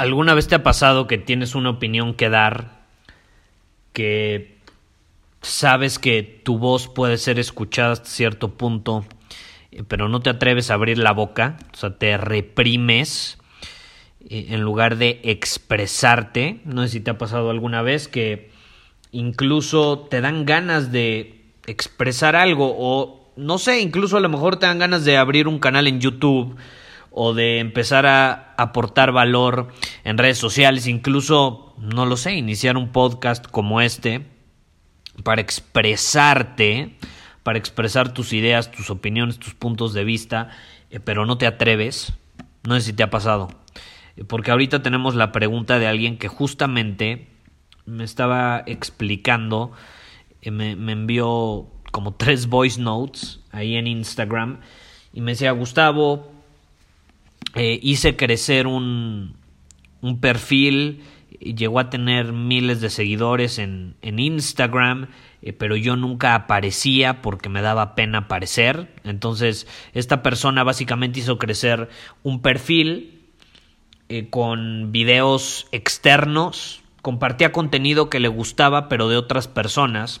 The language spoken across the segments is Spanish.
¿Alguna vez te ha pasado que tienes una opinión que dar, que sabes que tu voz puede ser escuchada hasta cierto punto, eh, pero no te atreves a abrir la boca, o sea, te reprimes eh, en lugar de expresarte? No sé si te ha pasado alguna vez que incluso te dan ganas de expresar algo o no sé, incluso a lo mejor te dan ganas de abrir un canal en YouTube o de empezar a aportar valor en redes sociales, incluso, no lo sé, iniciar un podcast como este para expresarte, para expresar tus ideas, tus opiniones, tus puntos de vista, eh, pero no te atreves. No sé si te ha pasado. Eh, porque ahorita tenemos la pregunta de alguien que justamente me estaba explicando, eh, me, me envió como tres voice notes ahí en Instagram y me decía, Gustavo, eh, hice crecer un, un perfil, llegó a tener miles de seguidores en, en Instagram, eh, pero yo nunca aparecía porque me daba pena aparecer. Entonces, esta persona básicamente hizo crecer un perfil eh, con videos externos, compartía contenido que le gustaba, pero de otras personas.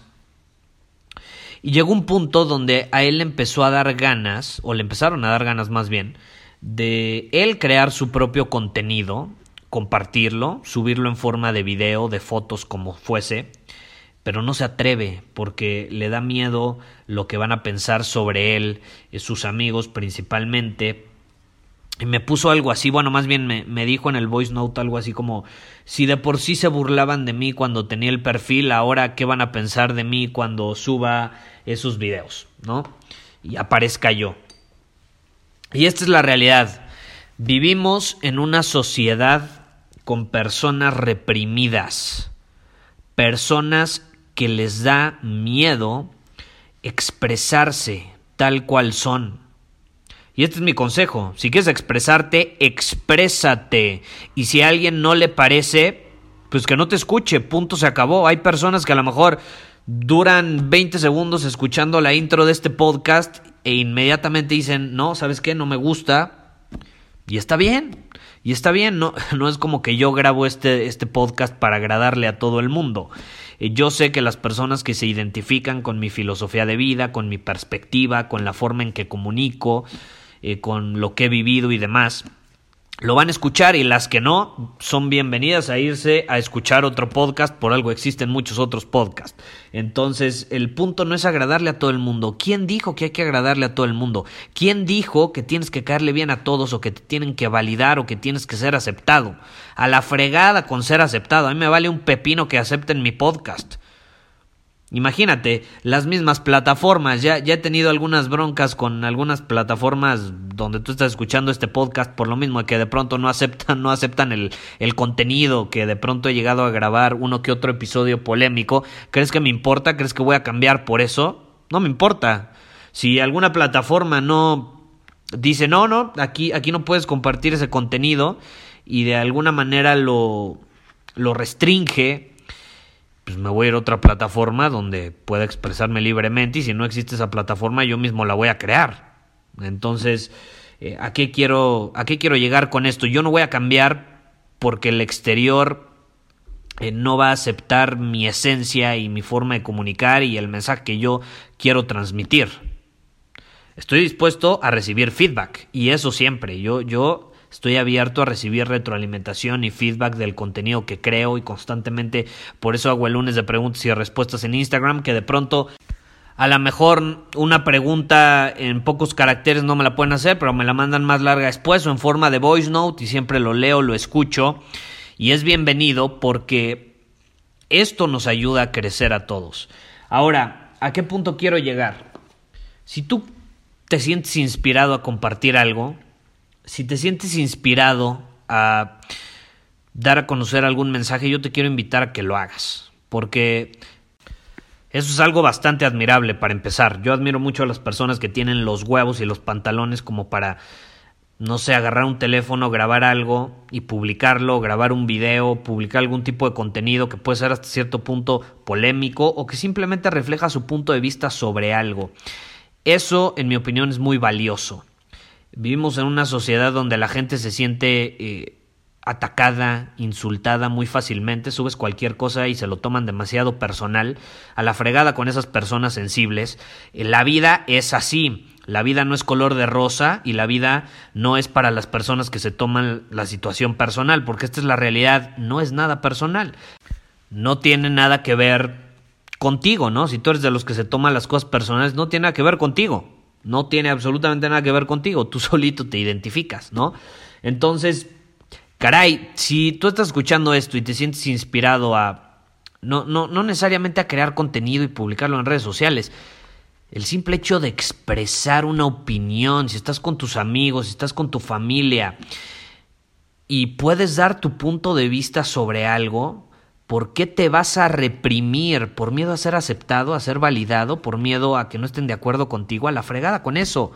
Y llegó un punto donde a él le empezó a dar ganas, o le empezaron a dar ganas más bien, de él crear su propio contenido, compartirlo, subirlo en forma de video, de fotos, como fuese, pero no se atreve porque le da miedo lo que van a pensar sobre él, eh, sus amigos principalmente. Y me puso algo así, bueno, más bien me, me, dijo en el voice note algo así como, si de por sí se burlaban de mí cuando tenía el perfil, ahora qué van a pensar de mí cuando suba esos videos, ¿no? Y aparezca yo. Y esta es la realidad. Vivimos en una sociedad con personas reprimidas, personas que les da miedo expresarse tal cual son. Y este es mi consejo. Si quieres expresarte, exprésate. Y si a alguien no le parece, pues que no te escuche. Punto, se acabó. Hay personas que a lo mejor duran 20 segundos escuchando la intro de este podcast e inmediatamente dicen, no, ¿sabes qué? No me gusta. Y está bien. Y está bien, no, no es como que yo grabo este, este podcast para agradarle a todo el mundo. Eh, yo sé que las personas que se identifican con mi filosofía de vida, con mi perspectiva, con la forma en que comunico, eh, con lo que he vivido y demás, lo van a escuchar y las que no son bienvenidas a irse a escuchar otro podcast, por algo existen muchos otros podcasts. Entonces, el punto no es agradarle a todo el mundo. ¿Quién dijo que hay que agradarle a todo el mundo? ¿Quién dijo que tienes que caerle bien a todos o que te tienen que validar o que tienes que ser aceptado? A la fregada con ser aceptado. A mí me vale un pepino que acepten mi podcast. Imagínate, las mismas plataformas, ya, ya he tenido algunas broncas con algunas plataformas donde tú estás escuchando este podcast por lo mismo que de pronto no aceptan, no aceptan el, el contenido, que de pronto he llegado a grabar uno que otro episodio polémico. ¿Crees que me importa? ¿Crees que voy a cambiar por eso? No me importa. Si alguna plataforma no dice no, no, aquí, aquí no puedes compartir ese contenido y de alguna manera lo, lo restringe pues me voy a ir a otra plataforma donde pueda expresarme libremente y si no existe esa plataforma yo mismo la voy a crear. Entonces, eh, ¿a, qué quiero, ¿a qué quiero llegar con esto? Yo no voy a cambiar porque el exterior eh, no va a aceptar mi esencia y mi forma de comunicar y el mensaje que yo quiero transmitir. Estoy dispuesto a recibir feedback y eso siempre. Yo, yo Estoy abierto a recibir retroalimentación y feedback del contenido que creo y constantemente por eso hago el lunes de preguntas y respuestas en Instagram que de pronto a lo mejor una pregunta en pocos caracteres no me la pueden hacer, pero me la mandan más larga después o en forma de voice note y siempre lo leo, lo escucho y es bienvenido porque esto nos ayuda a crecer a todos. Ahora, ¿a qué punto quiero llegar? Si tú te sientes inspirado a compartir algo, si te sientes inspirado a dar a conocer algún mensaje, yo te quiero invitar a que lo hagas, porque eso es algo bastante admirable para empezar. Yo admiro mucho a las personas que tienen los huevos y los pantalones como para, no sé, agarrar un teléfono, grabar algo y publicarlo, grabar un video, publicar algún tipo de contenido que puede ser hasta cierto punto polémico o que simplemente refleja su punto de vista sobre algo. Eso, en mi opinión, es muy valioso. Vivimos en una sociedad donde la gente se siente eh, atacada, insultada muy fácilmente, subes cualquier cosa y se lo toman demasiado personal, a la fregada con esas personas sensibles. Eh, la vida es así, la vida no es color de rosa y la vida no es para las personas que se toman la situación personal, porque esta es la realidad, no es nada personal. No tiene nada que ver contigo, ¿no? Si tú eres de los que se toman las cosas personales, no tiene nada que ver contigo. No tiene absolutamente nada que ver contigo. Tú solito te identificas, ¿no? Entonces, caray, si tú estás escuchando esto y te sientes inspirado a, no, no, no necesariamente a crear contenido y publicarlo en redes sociales, el simple hecho de expresar una opinión, si estás con tus amigos, si estás con tu familia y puedes dar tu punto de vista sobre algo, ¿por qué te vas a reprimir? ¿Por miedo a ser aceptado, a ser validado? ¿Por miedo a que no estén de acuerdo contigo? A la fregada con eso.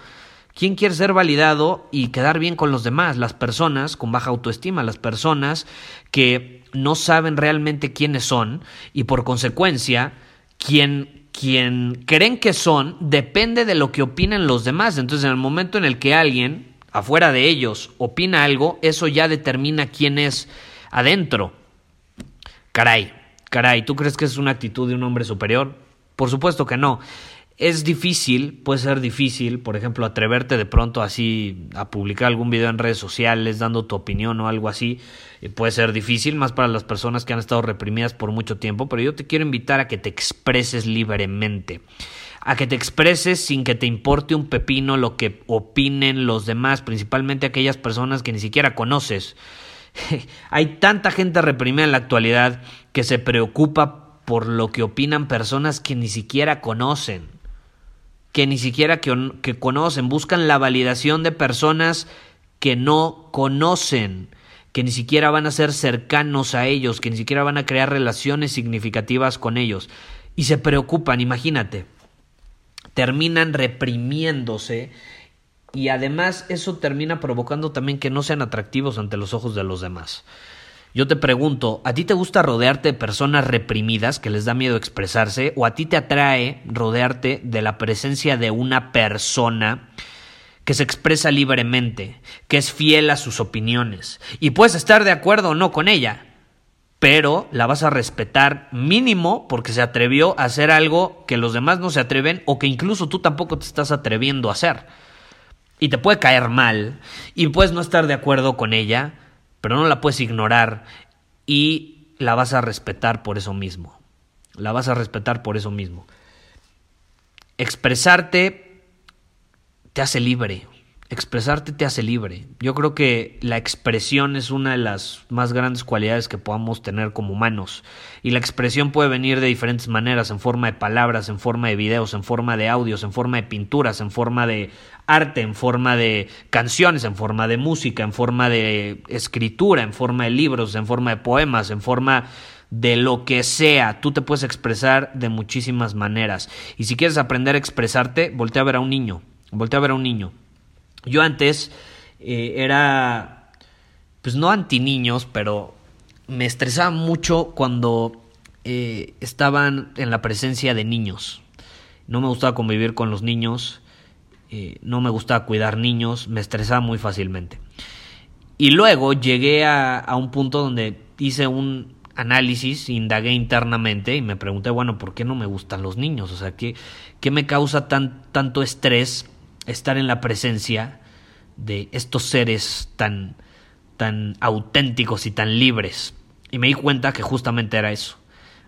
¿Quién quiere ser validado y quedar bien con los demás? Las personas con baja autoestima, las personas que no saben realmente quiénes son y por consecuencia quien, quien creen que son depende de lo que opinen los demás. Entonces en el momento en el que alguien afuera de ellos opina algo, eso ya determina quién es adentro. Caray, caray, ¿tú crees que es una actitud de un hombre superior? Por supuesto que no. Es difícil, puede ser difícil, por ejemplo, atreverte de pronto así a publicar algún video en redes sociales dando tu opinión o algo así. Eh, puede ser difícil, más para las personas que han estado reprimidas por mucho tiempo, pero yo te quiero invitar a que te expreses libremente. A que te expreses sin que te importe un pepino lo que opinen los demás, principalmente aquellas personas que ni siquiera conoces. Hay tanta gente reprimida en la actualidad que se preocupa por lo que opinan personas que ni siquiera conocen que ni siquiera que, conocen, buscan la validación de personas que no conocen, que ni siquiera van a ser cercanos a ellos, que ni siquiera van a crear relaciones significativas con ellos. Y se preocupan, imagínate. Terminan reprimiéndose y además eso termina provocando también que no sean atractivos ante los ojos de los demás. Yo te pregunto, ¿a ti te gusta rodearte de personas reprimidas que les da miedo expresarse? ¿O a ti te atrae rodearte de la presencia de una persona que se expresa libremente, que es fiel a sus opiniones? Y puedes estar de acuerdo o no con ella, pero la vas a respetar mínimo porque se atrevió a hacer algo que los demás no se atreven o que incluso tú tampoco te estás atreviendo a hacer. Y te puede caer mal y puedes no estar de acuerdo con ella, pero no la puedes ignorar y la vas a respetar por eso mismo. La vas a respetar por eso mismo. Expresarte te hace libre. Expresarte te hace libre. Yo creo que la expresión es una de las más grandes cualidades que podamos tener como humanos. Y la expresión puede venir de diferentes maneras, en forma de palabras, en forma de videos, en forma de audios, en forma de pinturas, en forma de arte en forma de canciones, en forma de música, en forma de escritura, en forma de libros, en forma de poemas, en forma de lo que sea. Tú te puedes expresar de muchísimas maneras. Y si quieres aprender a expresarte, voltea a ver a un niño. Voltea a ver a un niño. Yo antes eh, era, pues no anti niños, pero me estresaba mucho cuando eh, estaban en la presencia de niños. No me gustaba convivir con los niños eh, no me gustaba cuidar niños, me estresaba muy fácilmente. Y luego llegué a, un punto donde hice un análisis, indagué internamente y me pregunté, bueno, ¿por qué no me gustan los niños? O sea, ¿qué, qué me causa tan, tanto estrés estar en la presencia de estos seres tan, tan auténticos y tan libres. Y me di cuenta que justamente era eso.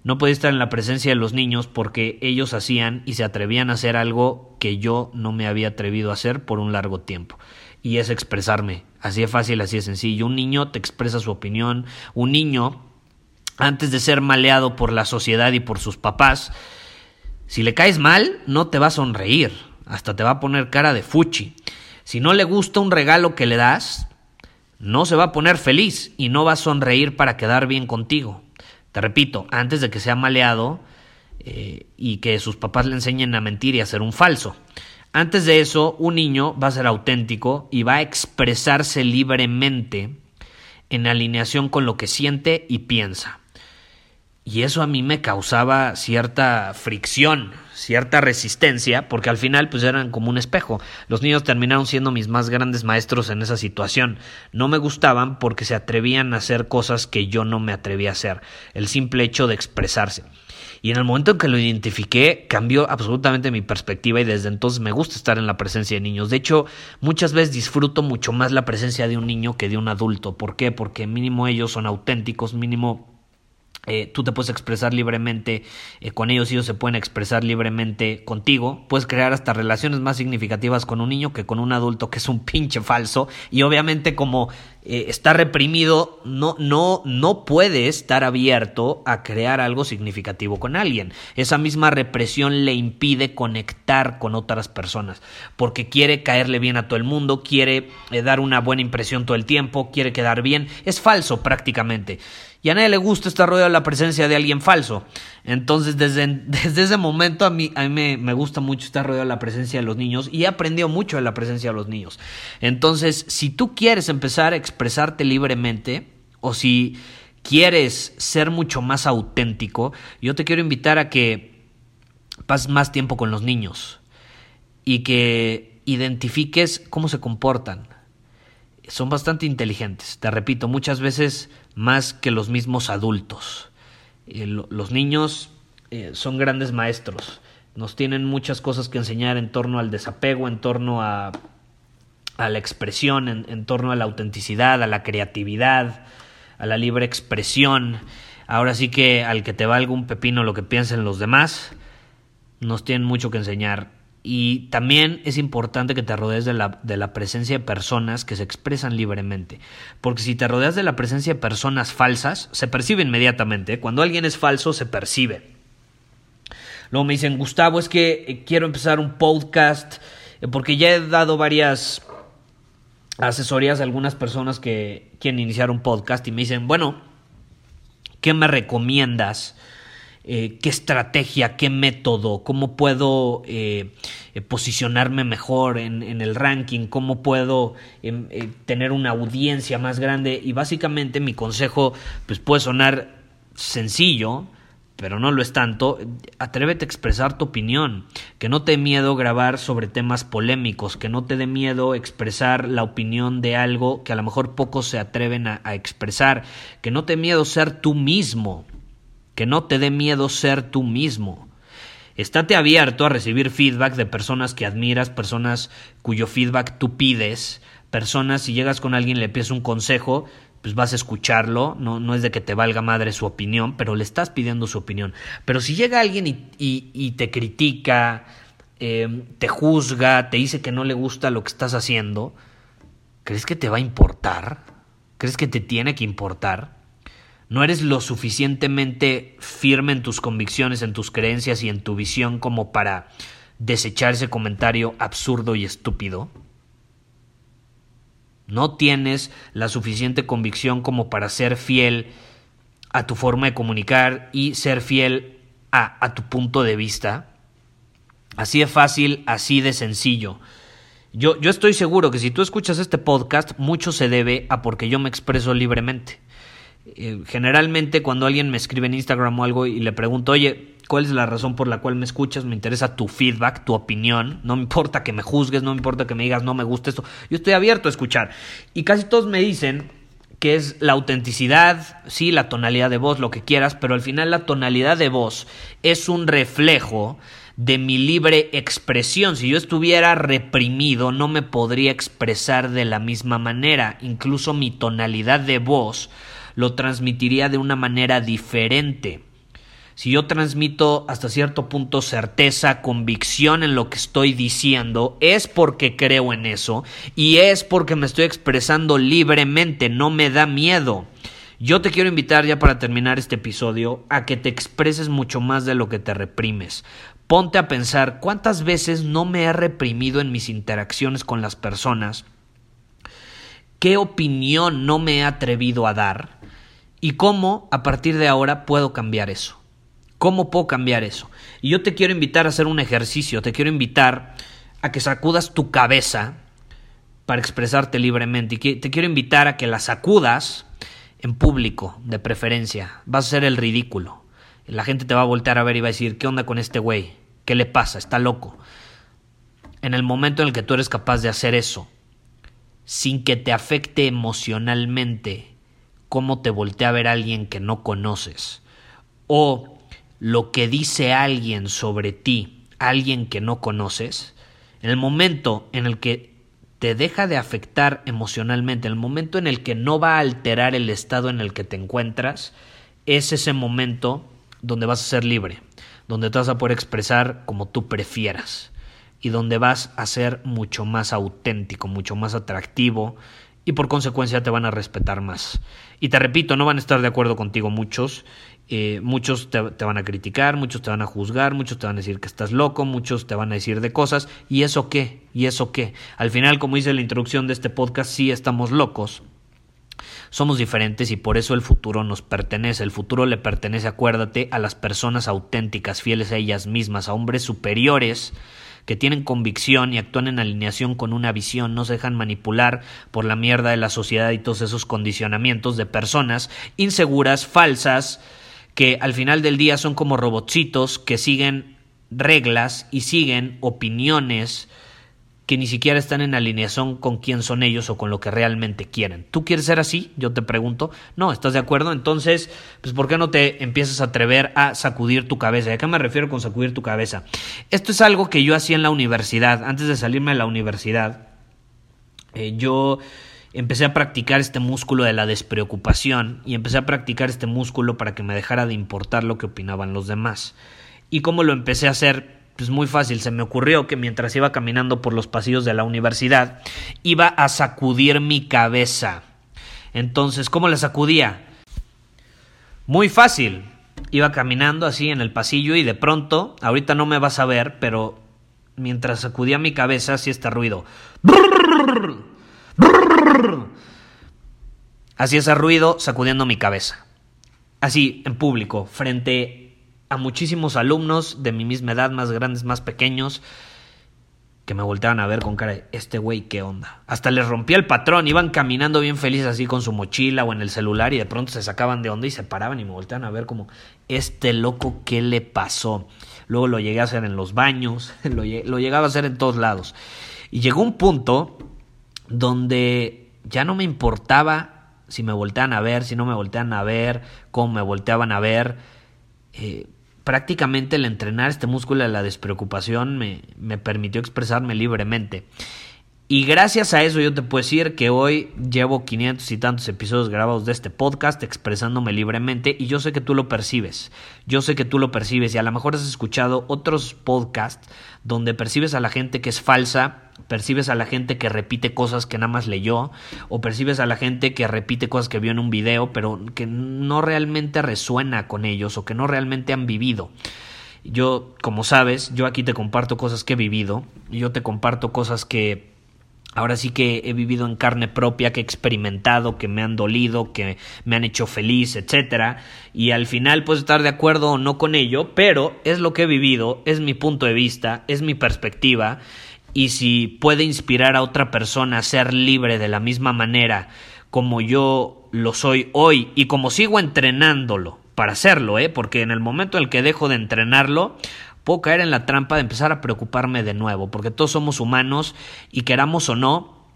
No podía estar en la presencia de los niños porque ellos hacían y se atrevían a hacer algo que yo no me había atrevido a hacer por un largo tiempo. Y es expresarme. Así de fácil, así de sencillo. Un niño te expresa su opinión. Un niño, antes de ser maleado por la sociedad y por sus papás, si le caes mal, no te va a sonreír. Hasta te va a poner cara de fuchi. Si no le gusta un regalo que le das, no se va a poner feliz y no va a sonreír para quedar bien contigo. Te repito, antes de que sea maleado eh, y que sus papás le enseñen a mentir y a ser un falso. Antes de eso, un niño va a ser auténtico y va a expresarse libremente en alineación con lo que siente y piensa. Y eso a mí me causaba cierta fricción, cierta resistencia, porque al final pues eran como un espejo. Los niños terminaron siendo mis más grandes maestros en esa situación. No me gustaban porque se atrevían a hacer cosas que yo no me atrevía a hacer. El simple hecho de expresarse. Y en el momento en que lo identifiqué, cambió absolutamente mi perspectiva y desde entonces me gusta estar en la presencia de niños. De hecho, muchas veces disfruto mucho más la presencia de un niño que de un adulto. ¿Por qué? Porque mínimo ellos son auténticos, mínimo eh, tú te puedes expresar libremente eh, con ellos, ellos se pueden expresar libremente contigo. Puedes crear hasta relaciones más significativas con un niño que con un adulto que es un pinche falso. Y obviamente como eh, está reprimido, no, no, no puede estar abierto a crear algo significativo con alguien. Esa misma represión le impide conectar con otras personas, porque quiere caerle bien a todo el mundo, quiere dar una buena impresión todo el tiempo, quiere quedar bien. Es falso prácticamente. Y a nadie le gusta estar rodeado de la presencia de alguien falso. Entonces, desde, desde ese momento a mí, a mí me, gusta mucho estar rodeado de la presencia de los niños y he aprendido mucho de la presencia de los niños. Entonces, si tú quieres empezar a expresarte libremente o si quieres ser mucho más auténtico, yo te quiero invitar a que pases más tiempo con los niños y que identifiques cómo se comportan. Son bastante inteligentes, te repito, muchas veces más que los mismos adultos. Eh, los niños eh, son grandes maestros, nos tienen muchas cosas que enseñar en torno al desapego, en torno a, a la expresión, en, torno a la autenticidad, a la creatividad, a la libre expresión. Ahora sí que al que te valga un pepino lo que piensen los demás, nos tienen mucho que enseñar. Y también es importante que te rodees de la, de la, presencia de personas que se expresan libremente. Porque si te rodeas de la presencia de personas falsas, se percibe inmediatamente. Cuando alguien es falso, se percibe. Luego me dicen, Gustavo, es que eh, quiero empezar un podcast, eh, porque ya he dado varias asesorías a algunas personas que quieren iniciar un podcast y me dicen, bueno, ¿qué me recomiendas? Eh, qué estrategia, qué método, cómo puedo eh, eh, posicionarme mejor en, el ranking, cómo puedo em, tener una audiencia más grande. Y básicamente mi consejo pues puede sonar sencillo, pero no lo es tanto, atrévete a expresar tu opinión, que no te dé miedo grabar sobre temas polémicos, que no te dé miedo expresar la opinión de algo que a lo mejor pocos se atreven a, expresar, que no te dé miedo ser tú mismo, que no te dé miedo ser tú mismo. Estate abierto a recibir feedback de personas que admiras, personas cuyo feedback tú pides, personas, si llegas con alguien y le pides un consejo, pues vas a escucharlo, no, no es de que te valga madre su opinión, pero le estás pidiendo su opinión. Pero si llega alguien y, y, te critica, em, te juzga, te dice que no le gusta lo que estás haciendo, ¿crees que te va a importar? ¿Crees que te tiene que importar? no eres lo suficientemente firme en tus convicciones, en tus creencias y en tu visión como para desechar ese comentario absurdo y estúpido. No tienes la suficiente convicción como para ser fiel a tu forma de comunicar y ser fiel a, a tu punto de vista. Así de fácil, así de sencillo. Yo, yo estoy seguro que si tú escuchas este podcast, mucho se debe a porque yo me expreso libremente. Eh, generalmente cuando alguien me escribe en Instagram o algo y le pregunto, oye, ¿cuál es la razón por la cual me escuchas? Me interesa tu feedback, tu opinión. No me importa que me juzgues, no me importa que me digas, no me gusta esto. Yo estoy abierto a escuchar. Y casi todos me dicen que es la autenticidad, sí, la tonalidad de voz, lo que quieras, pero al final la tonalidad de voz es un reflejo de mi libre expresión. Si yo estuviera reprimido, no me podría expresar de la misma manera. Incluso mi tonalidad de voz lo transmitiría de una manera diferente. Si yo transmito hasta cierto punto certeza, convicción en lo que estoy diciendo, es porque creo en eso y es porque me estoy expresando libremente, no me da miedo. Yo te quiero invitar ya para terminar este episodio a que te expreses mucho más de lo que te reprimes. Ponte a pensar cuántas veces no me he reprimido en mis interacciones con las personas, qué opinión no me he atrevido a dar y cómo a partir de ahora puedo cambiar eso. ¿Cómo puedo cambiar eso? Y yo te quiero invitar a hacer un ejercicio, te quiero invitar a que sacudas tu cabeza para expresarte libremente y te quiero invitar a que la sacudas en público, de preferencia. Vas a ser el ridículo. La gente te va a voltear a ver y va a decir, ¿qué onda con este güey? ¿Qué le pasa? Está loco. En el momento en el que tú eres capaz de hacer eso, sin que te afecte emocionalmente cómo te voltea a ver alguien que no conoces, o lo que dice alguien sobre ti, alguien que no conoces, en el momento en el que te deja de afectar emocionalmente, en el momento en el que no va a alterar el estado en el que te encuentras, es ese momento donde vas a ser libre, donde te vas a poder expresar como tú prefieras y donde vas a ser mucho más auténtico, mucho más atractivo y por consecuencia te van a respetar más. Y te repito, no van a estar de acuerdo contigo muchos eh, muchos te, van a criticar, muchos te van a juzgar, muchos te van a decir que estás loco, muchos te van a decir de cosas. ¿Y eso qué? ¿Y eso qué? Al final, como dice la introducción de este podcast, sí estamos locos. Somos diferentes y por eso el futuro nos pertenece. El futuro le pertenece, acuérdate, a las personas auténticas, fieles a ellas mismas, a hombres superiores que tienen convicción y actúan en alineación con una visión, no se dejan manipular por la mierda de la sociedad y todos esos condicionamientos de personas inseguras, falsas, que al final del día son como robotcitos que siguen reglas y siguen opiniones que ni siquiera están en alineación con quién son ellos o con lo que realmente quieren. ¿Tú quieres ser así? Yo te pregunto. No, ¿estás de acuerdo? Entonces, pues ¿por qué no te empiezas a atrever a sacudir tu cabeza? ¿Y a qué me refiero con sacudir tu cabeza? Esto es algo que yo hacía en la universidad, antes de salirme de la universidad. Eh, yo empecé a practicar este músculo de la despreocupación y empecé a practicar este músculo para que me dejara de importar lo que opinaban los demás. ¿Y cómo lo empecé a hacer? Pues muy fácil, se me ocurrió que mientras iba caminando por los pasillos de la universidad, iba a sacudir mi cabeza. Entonces, ¿cómo la sacudía? Muy fácil. Iba caminando así en el pasillo y de pronto, ahorita no me vas a ver, pero mientras sacudía mi cabeza hacía este ruido. Así ese ruido sacudiendo mi cabeza. Así, en público, frente a muchísimos alumnos de mi misma edad, más grandes, más pequeños, que me volteaban a ver con cara de, este güey, ¿qué onda? Hasta les rompía el patrón, iban caminando bien felices así con su mochila o en el celular y de pronto se sacaban de onda y se paraban y me volteaban a ver como, este loco, ¿qué le pasó? Luego lo llegué a hacer en los baños, lo, lo llegaba a hacer en todos lados. Y llegó un punto donde ya no me importaba si me voltean a ver, si no me voltean a ver, cómo me volteaban a ver. Eh, prácticamente el entrenar este músculo de la despreocupación me, me permitió expresarme libremente. Y gracias a eso yo te puedo decir que hoy llevo 500 y tantos episodios grabados de este podcast expresándome libremente y yo sé que tú lo percibes. Yo sé que tú lo percibes y a lo mejor has escuchado otros podcasts donde percibes a la gente que es falsa, percibes a la gente que repite cosas que nada más leyó o percibes a la gente que repite cosas que vio en un video pero que no realmente resuena con ellos o que no realmente han vivido. Yo, como sabes, yo aquí te comparto cosas que he vivido, yo te comparto cosas que Ahora sí que he vivido en carne propia, que he experimentado, que me han dolido, que me han hecho feliz, etcétera. Y al final puedo estar de acuerdo o no con ello, pero es lo que he vivido, es mi punto de vista, es mi perspectiva. Y si puede inspirar a otra persona a ser libre de la misma manera como yo lo soy hoy y como sigo entrenándolo para hacerlo, ¿eh? porque en el momento en el que dejo de entrenarlo, puedo caer en la trampa de empezar a preocuparme de nuevo, porque todos somos humanos y queramos o no,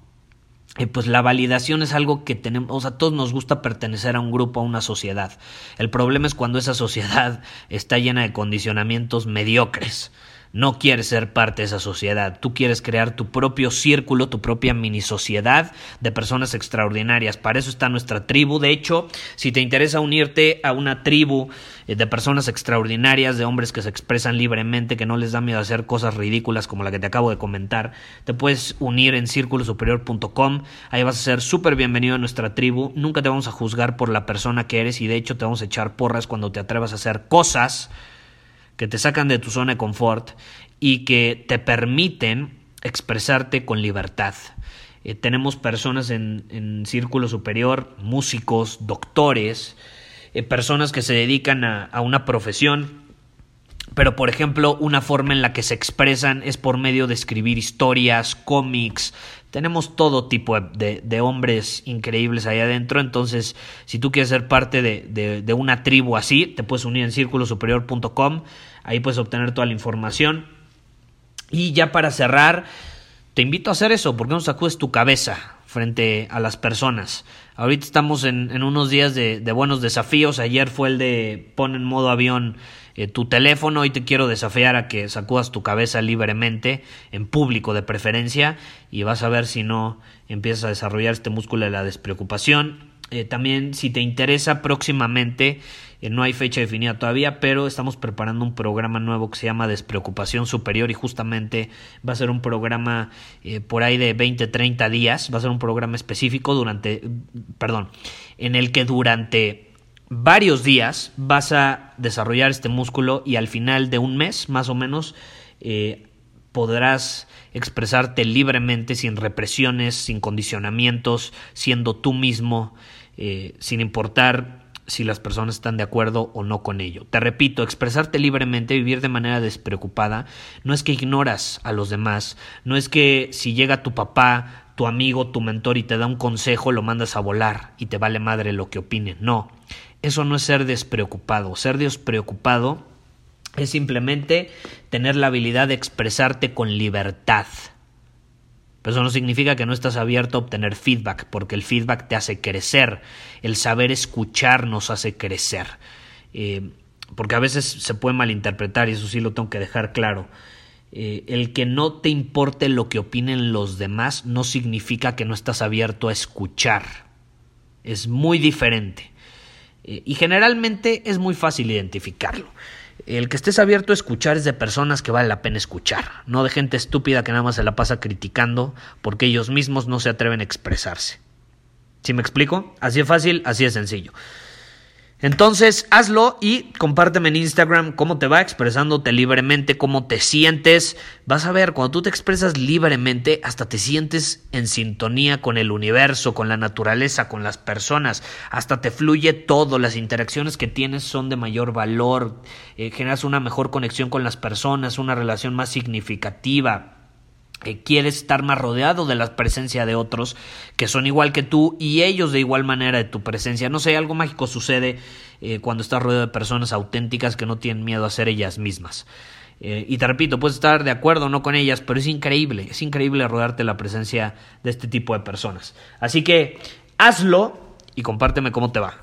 eh, pues la validación es algo que tenemos, o sea, a todos nos gusta pertenecer a un grupo, a una sociedad. El problema es cuando esa sociedad está llena de condicionamientos mediocres. No quieres ser parte de esa sociedad, tú quieres crear tu propio círculo, tu propia mini sociedad de personas extraordinarias. Para eso está nuestra tribu. De hecho, si te interesa unirte a una tribu eh, de personas extraordinarias, de hombres que se expresan libremente, que no les da miedo hacer cosas ridículas como la que te acabo de comentar, te puedes unir en círculosuperior.com. Ahí vas a ser súper bienvenido a nuestra tribu. Nunca te vamos a juzgar por la persona que eres y de hecho te vamos a echar porras cuando te atrevas a hacer cosas que te sacan de tu zona de confort y que te permiten expresarte con libertad. Eh, tenemos personas en, círculo superior, músicos, doctores, eh, personas que se dedican a, una profesión, pero por ejemplo una forma en la que se expresan es por medio de escribir historias, cómics, tenemos todo tipo de, hombres increíbles ahí adentro, entonces si tú quieres ser parte de, de una tribu así, te puedes unir en círculosuperior.com Ahí puedes obtener toda la información. Y ya para cerrar, te invito a hacer eso, porque no sacudes tu cabeza frente a las personas. Ahorita estamos en, unos días de, buenos desafíos. Ayer fue el de pon en modo avión eh, tu teléfono. Hoy te quiero desafiar a que sacudas tu cabeza libremente, en público de preferencia, y vas a ver si no empiezas a desarrollar este músculo de la despreocupación. Eh, también, si te interesa próximamente, eh, no hay fecha definida todavía, pero estamos preparando un programa nuevo que se llama Despreocupación Superior y justamente va a ser un programa por ahí de 20, 30 días, va a ser un programa específico durante, perdón, en el que durante varios días vas a desarrollar este músculo y al final de un mes más o menos eh, podrás expresarte libremente sin represiones, sin condicionamientos, siendo tú mismo, sin importar si las personas están de acuerdo o no con ello. Te repito, expresarte libremente, vivir de manera despreocupada, no es que ignoras a los demás, no es que si llega tu papá, tu amigo, tu mentor y te da un consejo, lo mandas a volar y te vale madre lo que opinen. No, eso no es ser despreocupado. Ser despreocupado es simplemente tener la habilidad de expresarte con libertad. Pero eso no significa que no estás abierto a obtener feedback, porque el feedback te hace crecer, el saber escuchar nos hace crecer. Eh, porque a veces se puede malinterpretar, y eso sí lo tengo que dejar claro. Eh, el que no te importe lo que opinen los demás no significa que no estás abierto a escuchar. Es muy diferente. Eh, y generalmente es muy fácil identificarlo. El que estés abierto a escuchar es de personas que vale la pena escuchar, no de gente estúpida que nada más se la pasa criticando porque ellos mismos no se atreven a expresarse. ¿Sí me explico? Así de fácil, así de sencillo. Entonces, hazlo y compárteme en Instagram cómo te va expresándote libremente, cómo te sientes. Vas a ver, cuando tú te expresas libremente, hasta te sientes en sintonía con el universo, con la naturaleza, con las personas. Hasta te fluye todo. Las interacciones que tienes son de mayor valor. Eh, generas una mejor conexión con las personas, una relación más significativa quieres estar más rodeado de la presencia de otros que son igual que tú y ellos de igual manera de tu presencia. No sé, algo mágico sucede eh, cuando estás rodeado de personas auténticas que no tienen miedo a ser ellas mismas. Eh, y te repito, puedes estar de acuerdo o no con ellas, pero es increíble, es increíble rodearte de la presencia de este tipo de personas. Así que hazlo y compárteme cómo te va.